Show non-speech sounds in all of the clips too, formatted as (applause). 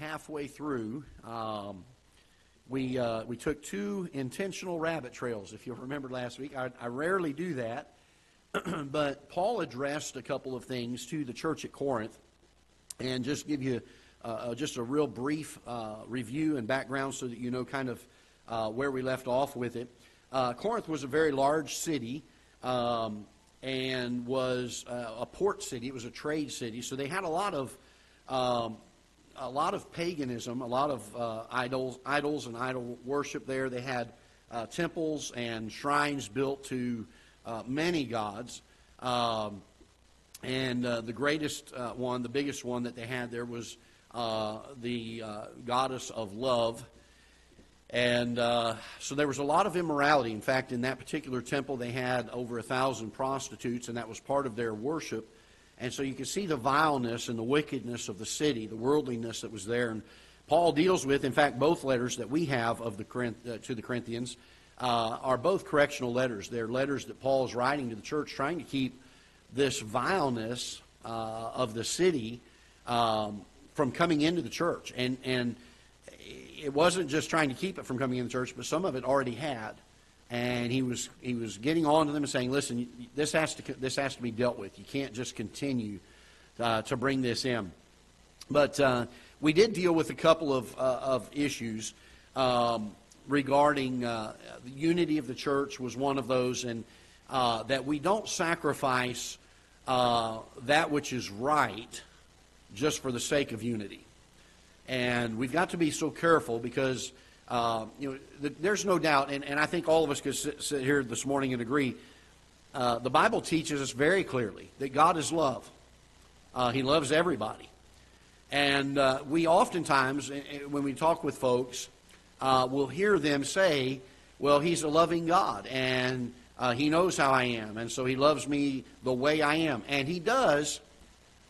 halfway through. Um, we, uh, we took two intentional rabbit trails, if you'll remember last week. I, I rarely do that, (clears throat) but Paul addressed a couple of things to the church at Corinth, and just give you uh, uh, just a real brief uh, review and background so that you know kind of uh, where we left off with it. Uh, Corinth was a very large city um, and was a port city. It was a trade city, so they had a lot of um, a lot of paganism, a lot of uh, idols, idols and idol worship there. They had uh, temples and shrines built to uh, many gods. Um, and uh, the greatest uh, one, the biggest one that they had there was uh, the goddess of love. And so there was a lot of immorality. In fact, in that particular temple, they had over a thousand prostitutes, and that was part of their worship. And so you can see the vileness and the wickedness of the city, the worldliness that was there. And Paul deals with, in fact, both letters that we have of the uh, to the Corinthians uh, are both correctional letters. They're letters that Paul is writing to the church, trying to keep this vileness uh, of the city um, from coming into the church. And, and it wasn't just trying to keep it from coming into the church, but some of it already had and he was he was getting on to them and saying, "Listen, this has to this has to be dealt with. You can't just continue uh, to bring this in." But uh, we did deal with a couple of uh, of issues um, regarding uh, the unity of the church was one of those, and uh, that we don't sacrifice uh, that which is right just for the sake of unity. And we've got to be so careful because uh, you know, the, there's no doubt, and, and I think all of us could sit, sit here this morning and agree. Uh, the Bible teaches us very clearly that God is love. Uh, he loves everybody. And uh, we oftentimes, when we talk with folks, uh, will hear them say, well, He's a loving God, and uh, He knows how I am, and so He loves me the way I am. And He does,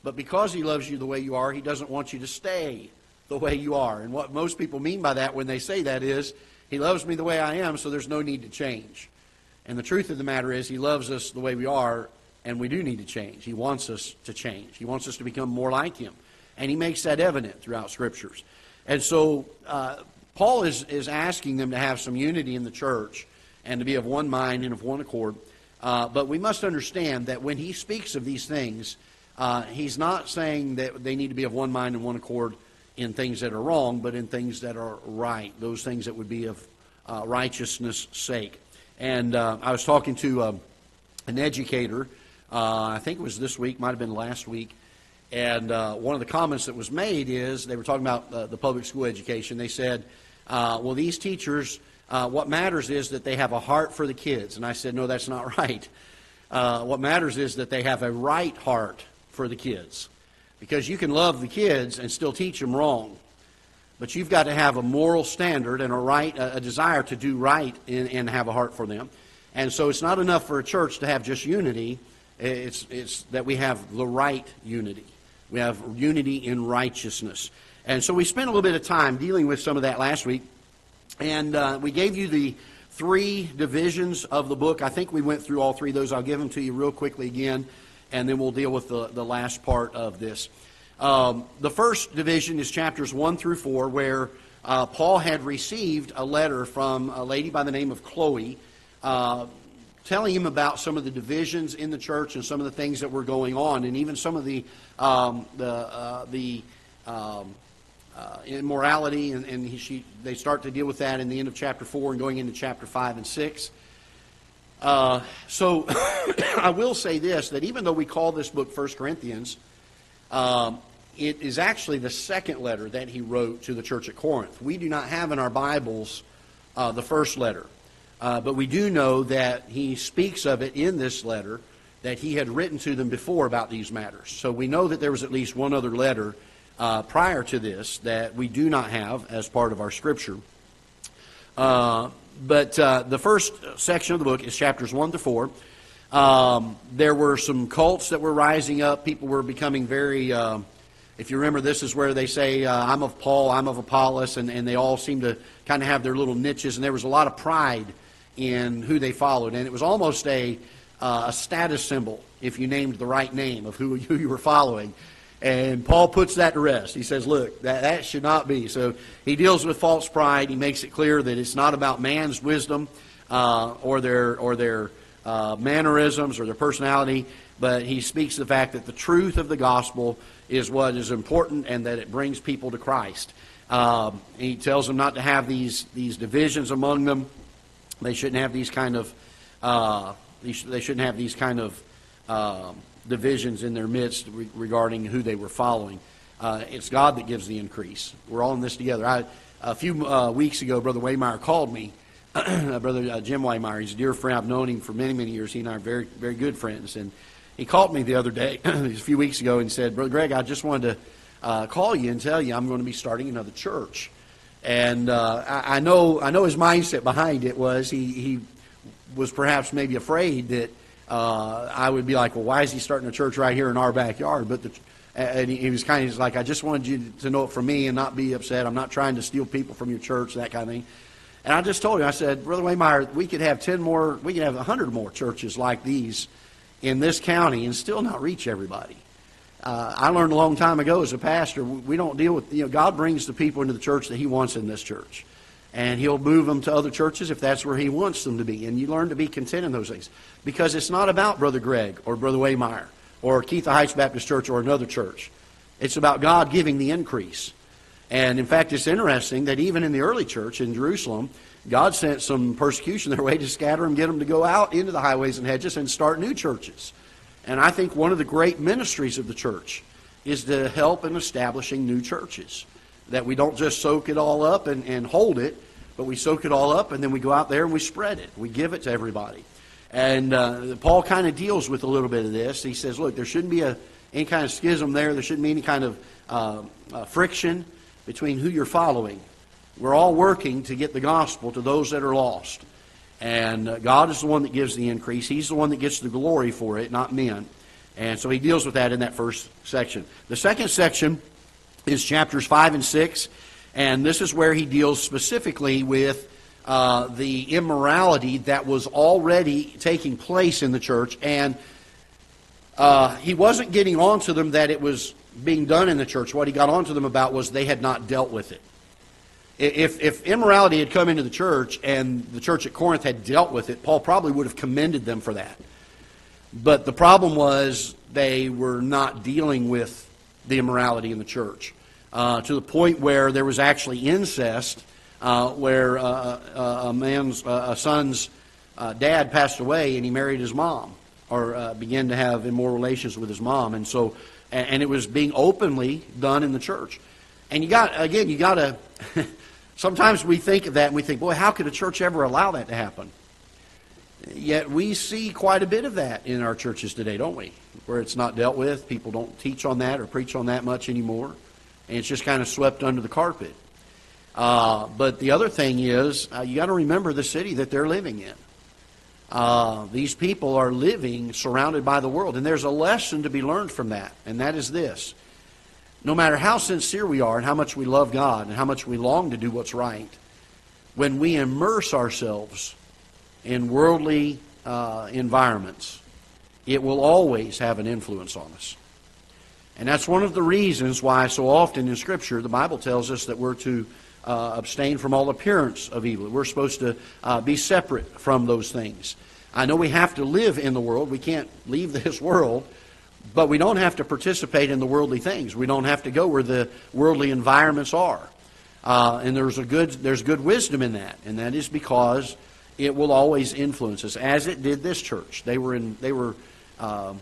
but because He loves you the way you are, He doesn't want you to stay the way you are. And what most people mean by that when they say that is, He loves me the way I am, so there's no need to change. And the truth of the matter is, He loves us the way we are, and we do need to change. He wants us to change. He wants us to become more like Him. And He makes that evident throughout Scriptures. And so, uh, Paul is, is asking them to have some unity in the church and to be of one mind and of one accord. Uh, but we must understand that when he speaks of these things, uh, he's not saying that they need to be of one mind and one accord in things that are wrong, but in things that are right, those things that would be of uh, righteousness' sake. And uh, I was talking to uh, an educator, uh, I think it was this week, might have been last week, and uh, one of the comments that was made is they were talking about uh, the public school education. They said, well, these teachers, what matters is that they have a heart for the kids. And I said, no, that's not (laughs) right. what matters is that they have a right heart for the kids. Because you can love the kids and still teach them wrong. But you've got to have a moral standard and a right, a desire to do right and, and have a heart for them. And so it's not enough for a church to have just unity. It's, it's that we have the right unity. We have unity in righteousness. And so we spent a little bit of time dealing with some of that last week. And uh, we gave you the three divisions of the book. I think we went through all three of those. I'll give them to you real quickly again and then we'll deal with the, the last part of this. Um, the first division is chapters 1 through 4, where uh, Paul had received a letter from a lady by the name of Chloe, uh, telling him about some of the divisions in the church and some of the things that were going on, and even some of the um, the uh, the um, uh, immorality, and, and he, she, they start to deal with that in the end of chapter 4 and going into chapter 5 and 6. Uh, so (coughs) I will say this that even though we call this book 1 Corinthians, um, it is actually the second letter that he wrote to the church at Corinth. We do not have in our Bibles uh, the first letter, uh, but we do know that he speaks of it in this letter that he had written to them before about these matters. So we know that there was at least one other letter uh, prior to this that we do not have as part of our Scripture. Uh, but uh, the first section of the book is chapters 1 to 4. Um, there were some cults that were rising up. People were becoming very, uh, if you remember, this is where they say, uh, I'm of Paul, I'm of Apollos, and, and they all seem to kind of have their little niches, and there was a lot of pride in who they followed. And it was almost a, uh, a status symbol if you named the right name of who, who (laughs) you were following. And Paul puts that to rest. He says, look, that, that should not be. So he deals with false pride. He makes it clear that it's not about man's wisdom uh, or their, or their uh, mannerisms or their personality, but he speaks the fact that the truth of the gospel is what is important and that it brings people to Christ. Um, he tells them not to have these, these divisions among them. They shouldn't have these kind of uh, they shouldn't have these kind of um, divisions in their midst re- regarding who they were following. Uh, it's God that gives the increase. We're all in this together. I, a few uh, weeks ago, Brother Waymeyer called me. (clears throat) Brother uh, Jim Waymeyer, he's a dear friend. I've known him for many, many years. He and I are very, very good friends. And he called me the other day, (clears throat) a few weeks ago, and said, Brother Greg, I just wanted to uh, call you and tell you I'm going to be starting another church. And uh, I, I, know, I know his mindset behind it was he, he was perhaps maybe afraid that uh, I would be like, well, why is he starting a church right here in our backyard? But the, and he was kind of like, I just wanted you to know it from me and not be upset. I'm not trying to steal people from your church, that kind of thing. And I just told him, I said, Brother Waymeyer, we could have 10 more, we could have 100 more churches like these in this county and still not reach everybody. Uh, I learned a long time ago as a pastor, we don't deal with, you know, God brings the people into the church that He wants in this church and he'll move them to other churches if that's where he wants them to be. And you learn to be content in those things. Because it's not about Brother Greg or Brother Waymeyer or Ketha Heights Baptist Church or another church. It's about God giving the increase. And in fact, it's interesting that even in the early church in Jerusalem, God sent some persecution their way to scatter them, get them to go out into the highways and hedges and start new churches. And I think one of the great ministries of the church is to help in establishing new churches that we don't just soak it all up and, and hold it, but we soak it all up and then we go out there and we spread it. We give it to everybody. And uh, Paul kind of deals with a little bit of this. He says, look, there shouldn't be a, any kind of schism there. There shouldn't be any kind of uh, uh, friction between who you're following. We're all working to get the gospel to those that are lost. And uh, God is the one that gives the increase. He's the one that gets the glory for it, not men. And so he deals with that in that first section. The second section is chapters 5 and 6, and this is where he deals specifically with uh, the immorality that was already taking place in the church, and uh, he wasn't getting on to them that it was being done in the church. What he got on to them about was they had not dealt with it. If, if immorality had come into the church and the church at Corinth had dealt with it, Paul probably would have commended them for that. But the problem was they were not dealing with the immorality in the church uh, to the point where there was actually incest, uh, where uh, uh a man's uh, a son's dad passed away and he married his mom, or began to have immoral relations with his mom, and so and it was being openly done in the church. And you got again, you got to. (laughs) sometimes we think of that and we think, boy, how could a church ever allow that to happen? Yet we see quite a bit of that in our churches today, don't we? Where it's not dealt with, people don't teach on that or preach on that much anymore and it's just kind of swept under the carpet. Uh, but the other thing is, uh, you got to remember the city that they're living in. Uh, these people are living surrounded by the world, and there's a lesson to be learned from that, and that is this. No matter how sincere we are and how much we love God and how much we long to do what's right, when we immerse ourselves in worldly uh, environments, it will always have an influence on us. And that's one of the reasons why so often in Scripture the Bible tells us that we're to uh, abstain from all appearance of evil. We're supposed to uh, be separate from those things. I know we have to live in the world. We can't leave (laughs) this world, but we don't have to participate in the worldly things. We don't have to go where the worldly environments are. Uh, and there's a good there's good wisdom in that, and that is because it will always influence us, as it did this church. They were in they were um,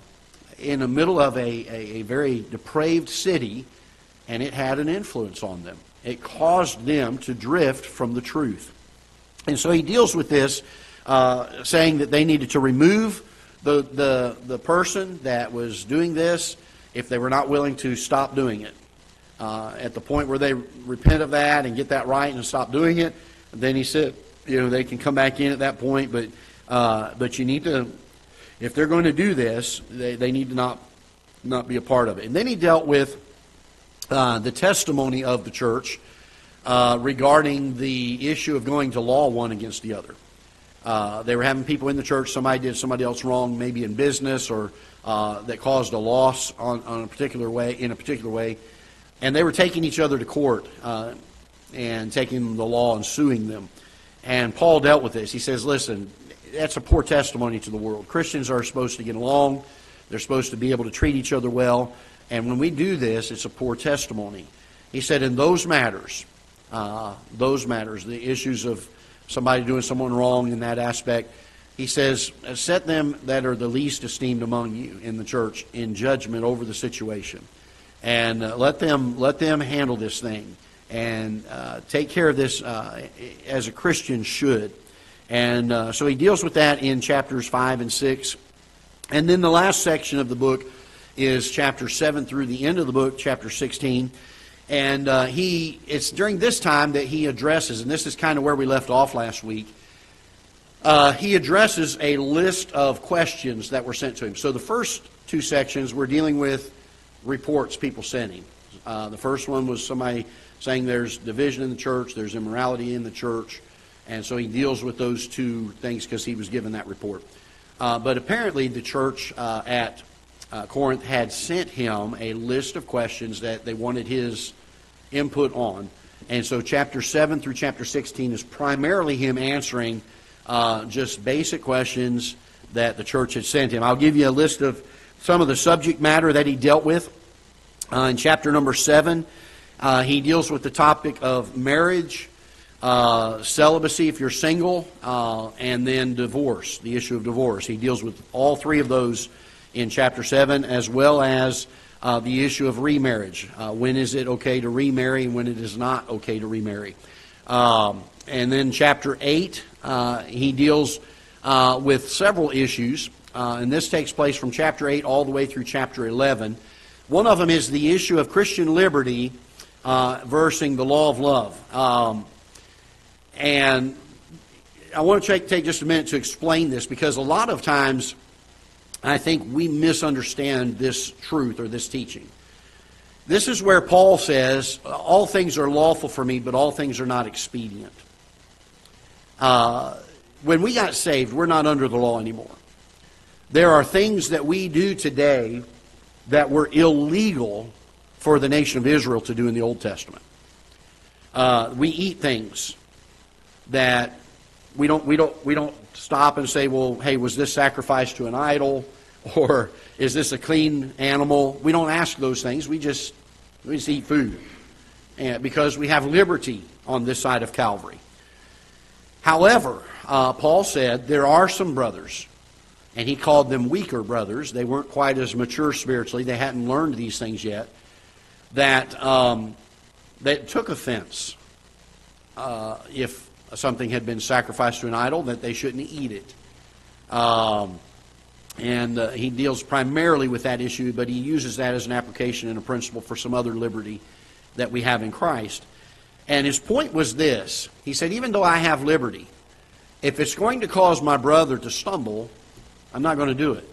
in the middle of a, a, a very depraved city, and it had an influence on them. It caused them to drift from the truth. And so he deals with this, uh, saying that they needed to remove the, the, the person that was doing this if they were not willing to stop doing it. Uh, at the point where they repent of that and get that right and stop doing it, then he said, you know, they can come back in at that point, but uh, but you need to if they're going to do this, they, they need to not, not be a part of it. And then he dealt with uh, the testimony of the church uh, regarding the issue of going to law one against the other. Uh, they were having people in the church, somebody did somebody else wrong, maybe in business or uh, that caused a loss on, on a particular way, in a particular way. And they were taking each other to court uh, and taking the law and suing them. And Paul dealt with this. He says, listen, that's a poor testimony to the world. Christians are supposed to get along. They're supposed to be able to treat each other well. And when we do this, it's a poor testimony. He said, in those matters, uh, those matters, the issues of somebody doing someone wrong in that aspect, he says, set them that are the least esteemed among you in the church in judgment over the situation. And uh, let them let them handle this thing and uh, take care of this uh, as a Christian should. And uh, so he deals with that in chapters 5 and 6. And then the last section of the book is chapter 7 through the end of the book, chapter 16. And uh, he, it's during this time that he addresses, and this is kind of where we left off last week. Uh, he addresses a list of questions that were sent to him. So the first two sections we're dealing with reports people sent him. Uh, the first one was somebody saying there's division in the church, there's immorality in the church, and so he deals with those two things because he was given that report. Uh, but apparently, the church uh, at uh, Corinth had sent him a list of questions that they wanted his input on. And so, chapter 7 through chapter 16 is primarily him answering uh, just basic questions that the church had sent him. I'll give you a list of some of the subject matter that he dealt with. Uh, in chapter number 7, uh, he deals with the topic of marriage, uh, celibacy if you're single, uh, and then divorce, the issue of divorce. He deals with all three of those in chapter 7, as well as uh, the issue of remarriage. Uh, when is it okay to remarry and when it is not okay to remarry? Um, and then chapter 8, uh, he deals with several issues, and this takes place from chapter 8 all the way through chapter 11. One of them is the issue of Christian liberty uh, versing the law of love. Um, and I want to take, take just a minute to explain this because a lot of times I think we misunderstand this truth or this teaching. This is where Paul says, All things are lawful for me, but all things are not expedient. Uh, when we got saved, we're not under the law anymore. There are things that we do today that were illegal for the nation of Israel to do in the Old Testament. Uh, we eat things that we don't, we, don't, we don't stop and say, well, hey, was this sacrificed to an idol? (laughs) Or is this a clean animal? We don't ask those things. We just, we just eat food and, because we have liberty on this side of Calvary. However, uh, Paul said there are some brothers, and he called them weaker brothers. They weren't quite as mature spiritually, they hadn't learned these things yet, that, um, that took offense uh, if something had been sacrificed to an idol, that they shouldn't eat it. Um, and uh, he deals primarily with that issue, but he uses that as an application and a principle for some other liberty that we have in Christ. And his point was this He said, Even though I have liberty, if it's going to cause my brother to stumble, I'm not going to do it.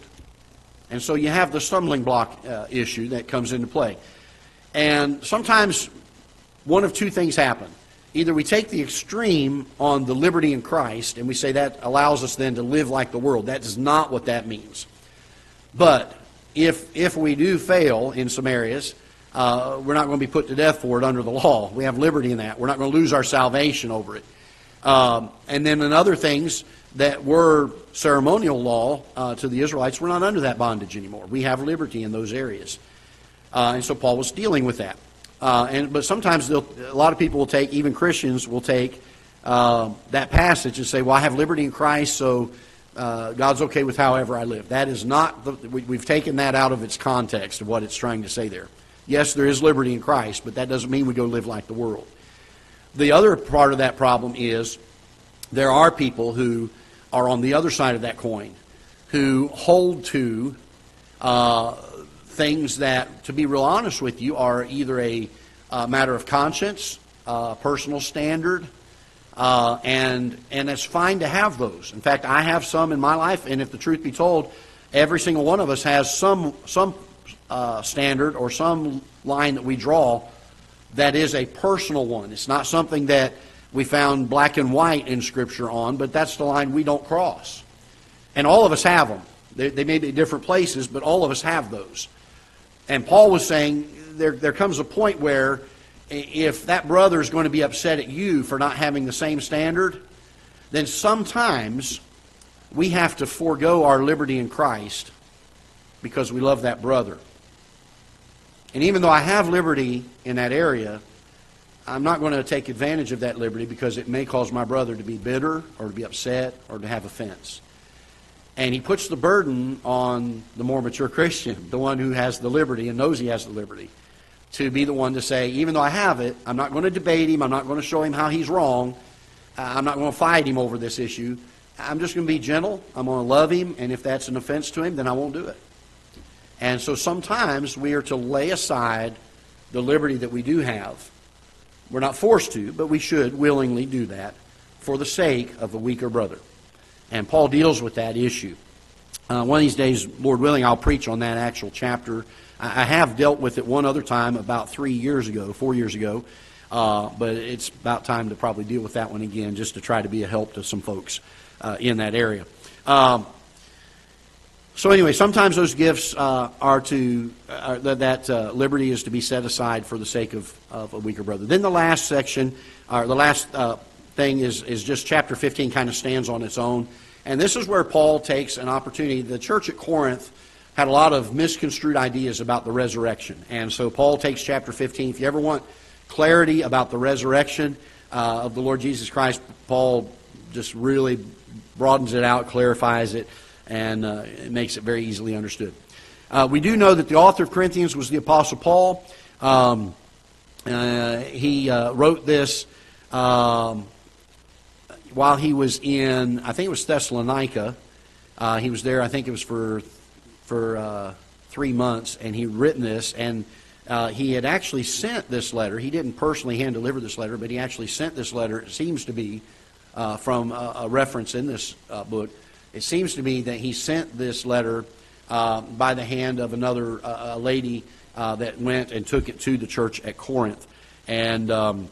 And so you have the stumbling block uh, issue that comes into play. And sometimes one of two things happen either we take the extreme on the liberty in Christ and we say that allows us then to live like the world. That is not what that means. But if, if we do fail in some areas, uh, we're not going to be put to death for it under the law. We have liberty in that. We're not going to lose our salvation over it. Um, and then in other things that were ceremonial law uh, to the Israelites, we're not under that bondage anymore. We have liberty in those areas. Uh, and so Paul was dealing with that. Uh, and, but sometimes a lot of people will take, even Christians will take uh, that passage and say, well, I have liberty in Christ, so uh, God's okay with however I live. That is not, the, we, we've taken that out of its context of what it's trying to say there. Yes, there is liberty in Christ, but that doesn't mean we go live like the world. The other part of that problem is there are people who are on the other side of that coin who hold to uh, things that, to be real honest with you, are either a, a matter of conscience, uh, personal standard, uh, and and it's fine to have those. In fact, I have some in my life, and if the truth be told, every single one of us has some some uh, standard or some line that we draw that is a personal one. It's not something that we found black and white in Scripture on, but that's the line we don't cross. And all of us have them. They, they may be different places, but all of us have those. And Paul was saying there, there comes a point where if that brother is going to be upset at you for not having the same standard, then sometimes we have to forego our liberty in Christ because we love that brother. And even though I have liberty in that area, I'm not going to take advantage of that liberty because it may cause my brother to be bitter or to be upset or to have offense. And he puts the burden on the more mature Christian, the one who has the liberty and knows he has the liberty, to be the one to say, even though I have it, I'm not going to debate him, I'm not going to show him how he's wrong, I'm not going to fight him over this issue. I'm just going to be gentle, I'm going to love him, and if that's an offense to him, then I won't do it. And so sometimes we are to lay aside the liberty that we do have. We're not forced to, but we should willingly do that for the sake of the weaker brother. And Paul deals with that issue. Uh, one of these days, Lord willing, I'll preach on that actual chapter. I, I have dealt with it one other time about three years ago, four years ago, uh, but it's about time to probably deal with that one again just to try to be a help to some folks uh, in that area. Um, so anyway, sometimes those gifts uh, are to uh, that uh, liberty is to be set aside for the sake of, of a weaker brother. Then the last section, or the last uh, thing is is just chapter 15 kind of stands on its own, and this is where Paul takes an opportunity. The church at Corinth had a lot of misconstrued ideas about the resurrection, and so Paul takes chapter 15. If you ever want clarity about the resurrection uh, of the Lord Jesus Christ, Paul just really broadens it out, clarifies it and uh, it makes it very easily understood. Uh, we do know that the author of Corinthians was the Apostle Paul. Um, uh, he uh, wrote this um, while he was in, I think it was Thessalonica. Uh, he was there, I think it was for for uh, three months, and he written this, and he had actually sent this letter. He didn't personally hand deliver this letter, but he actually sent this letter. It seems to be from a, a, reference in this book it seems to me that he sent this letter uh, by the hand of another uh, lady uh, that went and took it to the church at Corinth. And um,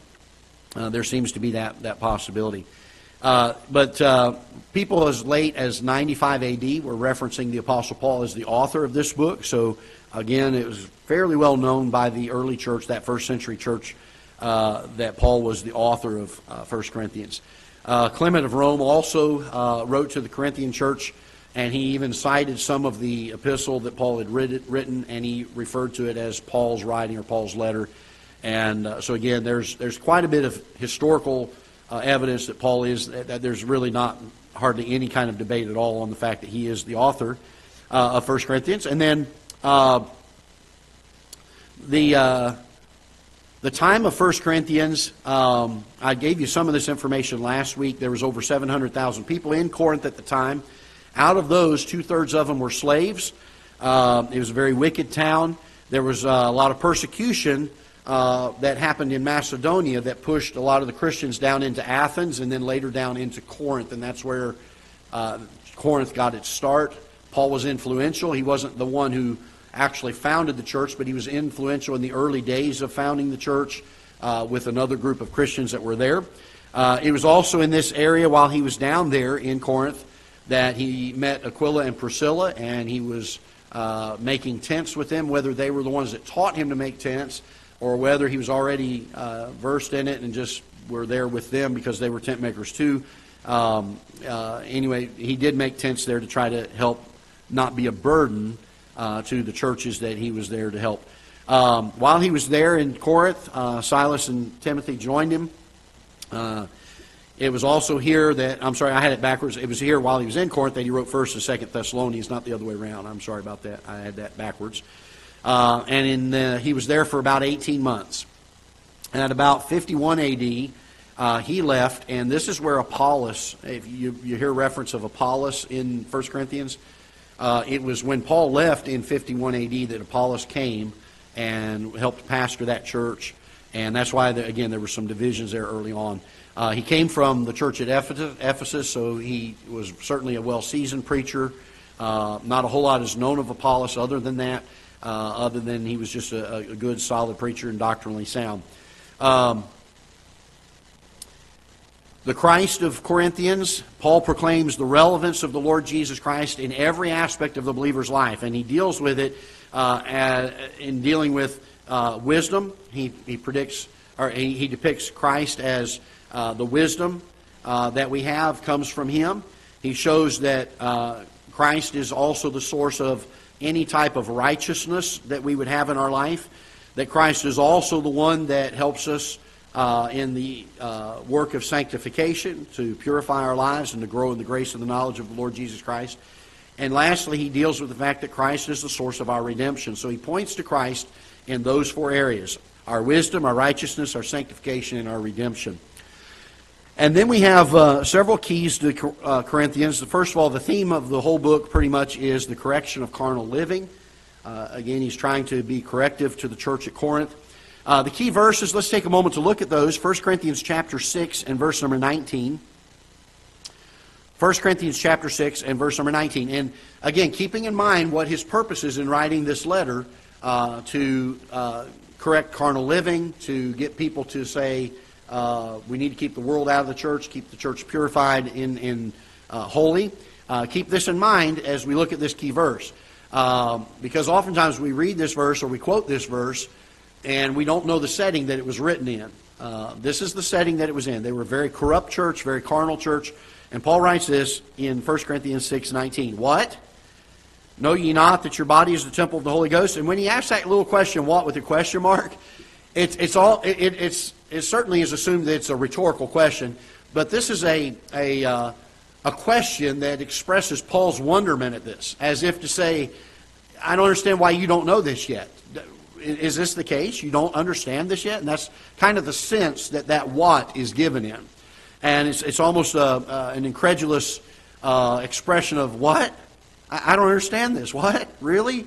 uh, there seems to be that, that possibility. Uh, but uh, people as late as 95 AD were referencing the Apostle Paul as the author of this book. So, again, it was fairly well known by the early church, that first century church, that Paul was the author of uh, 1 Corinthians. Uh, Clement of Rome also uh, wrote to the Corinthian church, and he even cited some of the epistle that Paul had written, and he referred to it as Paul's writing or Paul's letter. And uh, so again, there's there's quite a bit of historical uh, evidence that Paul is that, that, there's really not hardly any kind of debate at all on the fact that he is the author uh, of 1 Corinthians. And then uh, the the time of 1 Corinthians, um, I gave you some of this information last week. There was over 700,000 people in Corinth at the time. Out of those, two-thirds of them were slaves. Uh, it was a very wicked town. There was uh, a lot of persecution uh, that happened in Macedonia that pushed a lot of the Christians down into Athens and then later down into Corinth, and that's where uh, Corinth got its start. Paul was influential. He wasn't the one who actually founded the church, but he was influential in the early days of founding the church uh, with another group of Christians that were there. Uh, it was also in this area while he was down there in Corinth that he met Aquila and Priscilla, and he was uh, making tents with them, whether they were the ones that taught him to make tents or whether he was already uh, versed in it and just were there with them because they were tent makers too. Um, uh, anyway, he did make tents there to try to help not be a burden uh, to the churches that he was there to help. Um, while he was there in Corinth, uh, Silas and Timothy joined him. Uh, it was also here that I'm sorry, I had it backwards. It was here while he was in Corinth that he wrote First and Second Thessalonians, not the other way around. I'm sorry about that. I had that backwards. Uh, and in the, he was there for about 18 months. And at about 51 AD, uh, he left, and this is where Apollos, if you, you hear reference of Apollos in 1 Corinthians, uh, it was when Paul left in 51 AD that Apollos came and helped pastor that church. And that's why, the, again, there were some divisions there early on. Uh, he came from the church at Ephesus, so he was certainly a well seasoned preacher. Uh, not a whole lot is known of Apollos other than that, uh, other than he was just a, a, good, solid preacher and doctrinally sound. Um, the Christ of Corinthians, Paul proclaims the relevance of the Lord Jesus Christ in every aspect of the believer's life, and he deals with it uh, in dealing with uh, wisdom. He, he predicts or he, he depicts Christ as uh, the wisdom uh, that we have comes from him. He shows that uh, Christ is also the source of any type of righteousness that we would have in our life. That Christ is also the one that helps us uh, in the uh, work of sanctification to purify our lives and to grow in the grace and the knowledge of the Lord Jesus Christ. And lastly, he deals with the fact that Christ is the source of our redemption. So he points to Christ in those four areas our wisdom, our righteousness, our sanctification, and our redemption. And then we have uh, several keys to uh, Corinthians. First of all, the theme of the whole book pretty much is the correction of carnal living. Uh, again, he's trying to be corrective to the church at Corinth. Uh, the key verses, let's take a moment to look at those. 1 Corinthians chapter 6 and verse number 19. 1 Corinthians chapter 6 and verse number 19. And again, keeping in mind what his purpose is in writing this letter uh, to uh, correct carnal living, to get people to say uh, we need to keep the world out of the church, keep the church purified in, in uh, holy. Uh, keep this in mind as we look at this key verse. Because oftentimes we read this verse or we quote this verse and we don't know the setting that it was written in. Uh, this is the setting that it was in. They were a very corrupt church, very carnal church. And Paul writes this in 1 Corinthians 6 19. What? Know ye not that your body is the temple of the Holy Ghost? And when he asks that little question, what, with a question mark, it's, it's all, it, it's, it certainly is assumed that it's a rhetorical question, but this is a, a, uh, a question that expresses Paul's wonderment at this, as if to say, I don't understand why you don't know this yet. Is this the case? You don't understand this yet? And that's kind of the sense that that what is given in. And it's, it's almost a, uh, an incredulous uh, expression of what? I, I, don't understand this. What? Really?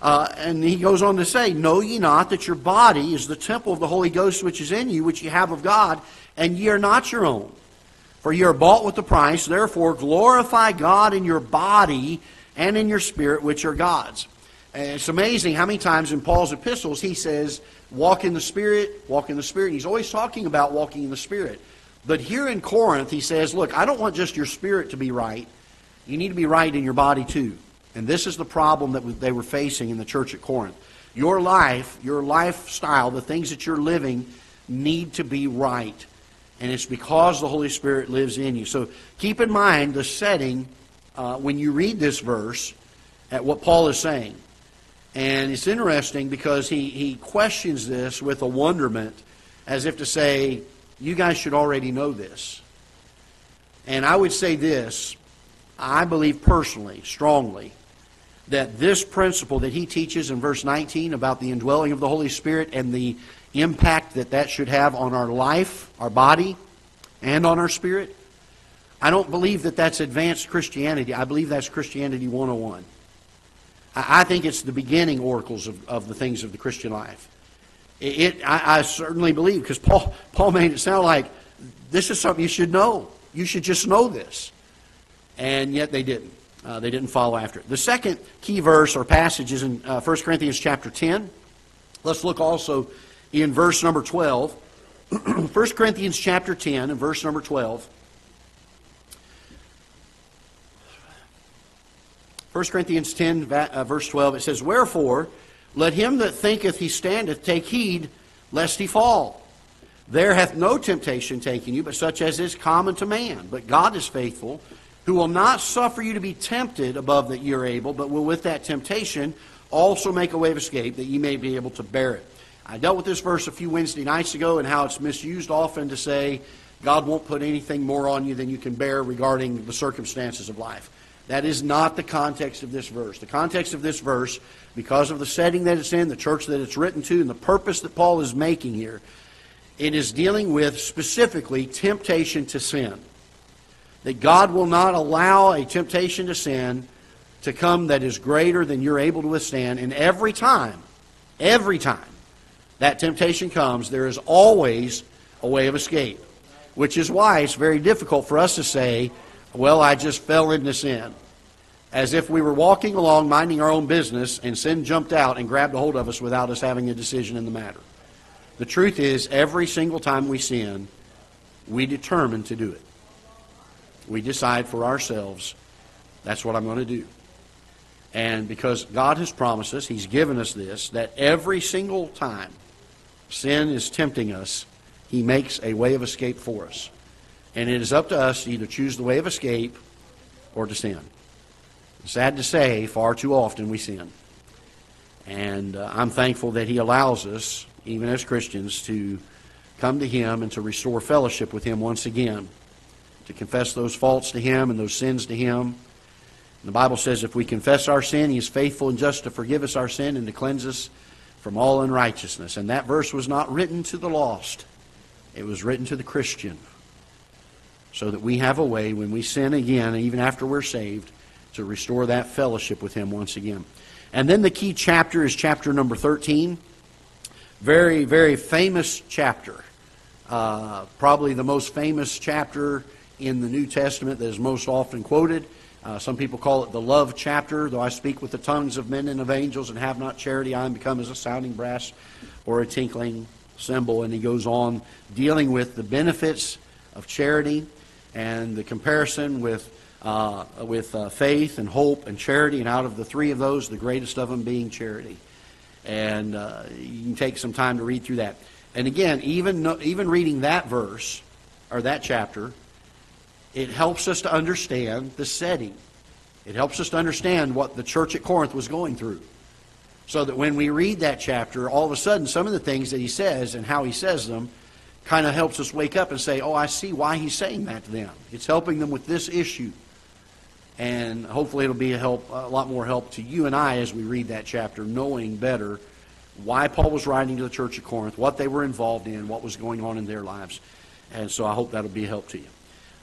Uh, and he goes on to say, Know ye not that your body is the temple of the Holy Ghost which is in you, which ye have of God, and ye are not your own? For ye are bought with the price, therefore glorify God in your body and in your spirit, which are God's. And it's amazing how many times in Paul's epistles he says, walk in the Spirit, walk in the Spirit. And he's always talking about walking in the Spirit. But here in Corinth, he says, look, I don't want just your spirit to be right. You need to be right in your body too. And this is the problem that they were facing in the church at Corinth. Your life, your lifestyle, the things that you're living need to be right. And it's because the Holy Spirit lives in you. So keep in mind the setting uh, when you read this verse at what Paul is saying. And it's interesting because he, he questions this with a wonderment as if to say, you guys should already know this. And I would say this I believe personally, strongly, that this principle that he teaches in verse 19 about the indwelling of the Holy Spirit and the impact that that should have on our life, our body, and on our spirit, I don't believe that that's advanced Christianity. I believe that's Christianity 101. I think it's the beginning oracles of, of the things of the Christian life. It, it I, I, certainly believe, because Paul, Paul made it sound like this is something you should know. You should just know this. And yet they didn't. Uh, they didn't follow after it. The second key verse or passage is in uh, 1 Corinthians chapter 10. Let's look also in verse number 12. (clears throat) 1 Corinthians chapter 10 and verse number 12. 1 Corinthians 10, uh, verse 12, it says, Wherefore, let him that thinketh he standeth take heed lest he fall. There hath no temptation taken you, but such as is common to man. But God is faithful, who will not suffer you to be tempted above that ye are able, but will with that temptation also make a way of escape, that ye may be able to bear it. I dealt with this verse a few Wednesday nights ago and how it's misused often to say God won't put anything more on you than you can bear regarding the circumstances of life. That is not the context of this verse. The context of this verse, because of the setting that it's in, the church that it's written to, and the purpose that Paul is making here, it is dealing with specifically temptation to sin. That God will not allow a temptation to sin to come that is greater than you're able to withstand. And every time, every time that temptation comes, there is always a way of escape. Which is why it's very difficult for us to say, well, I just fell into sin. As if we were walking along, minding our own business, and sin jumped out and grabbed a hold of us without us having a decision in the matter. The truth is, every single time we sin, we determine to do it. We decide for ourselves, that's what I'm going to do. And because God has promised us, He's given us this, that every single time sin is tempting us, He makes a way of escape for us. And it is up to us to either choose the way of escape or to sin. Sad to say, far too often we sin. And uh, I'm thankful that He allows us, even as Christians, to come to Him and to restore fellowship with Him once again, to confess those faults to Him and those sins to Him. The Bible says if we confess our sin, He is faithful and just to forgive us our sin and to cleanse us from all unrighteousness. And that verse was not written to the lost, it was written to the Christian. So that we have a way when we sin again, even after we're saved, to restore that fellowship with Him once again. And then the key chapter is chapter number 13. Very, very famous chapter. Uh, probably the most famous chapter in the New Testament that is most often quoted. Uh, some people call it the love chapter. Though I speak with the tongues of men and of angels and have not charity, I am become as a sounding brass or a tinkling cymbal. And he goes on dealing with the benefits of charity and the comparison with uh, with uh, faith and hope and charity, and out of the three of those, the greatest of them being charity. And uh, you can take some time to read through that. And again, even even reading that verse or that chapter, it helps us to understand the setting. It helps us to understand what the church at Corinth was going through. So that when we read that chapter, all of a sudden, some of the things that he says and how he says them kind of helps us wake up and say, oh, I see why he's saying that to them. It's helping them with this issue. And hopefully it'll be a, help, a lot more help to you and I as we read that chapter, knowing better why Paul was writing to the church of Corinth, what they were involved in, what was going on in their lives. And so I hope that'll be a help to you.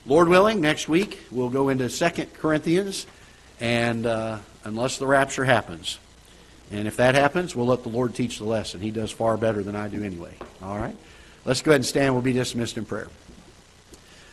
Lord willing, next week we'll go into Second Corinthians, and uh, unless the rapture happens. And if that happens, we'll let the Lord teach the lesson. He does far better than I do anyway. All right? Let's go ahead and stand. We'll be dismissed in prayer.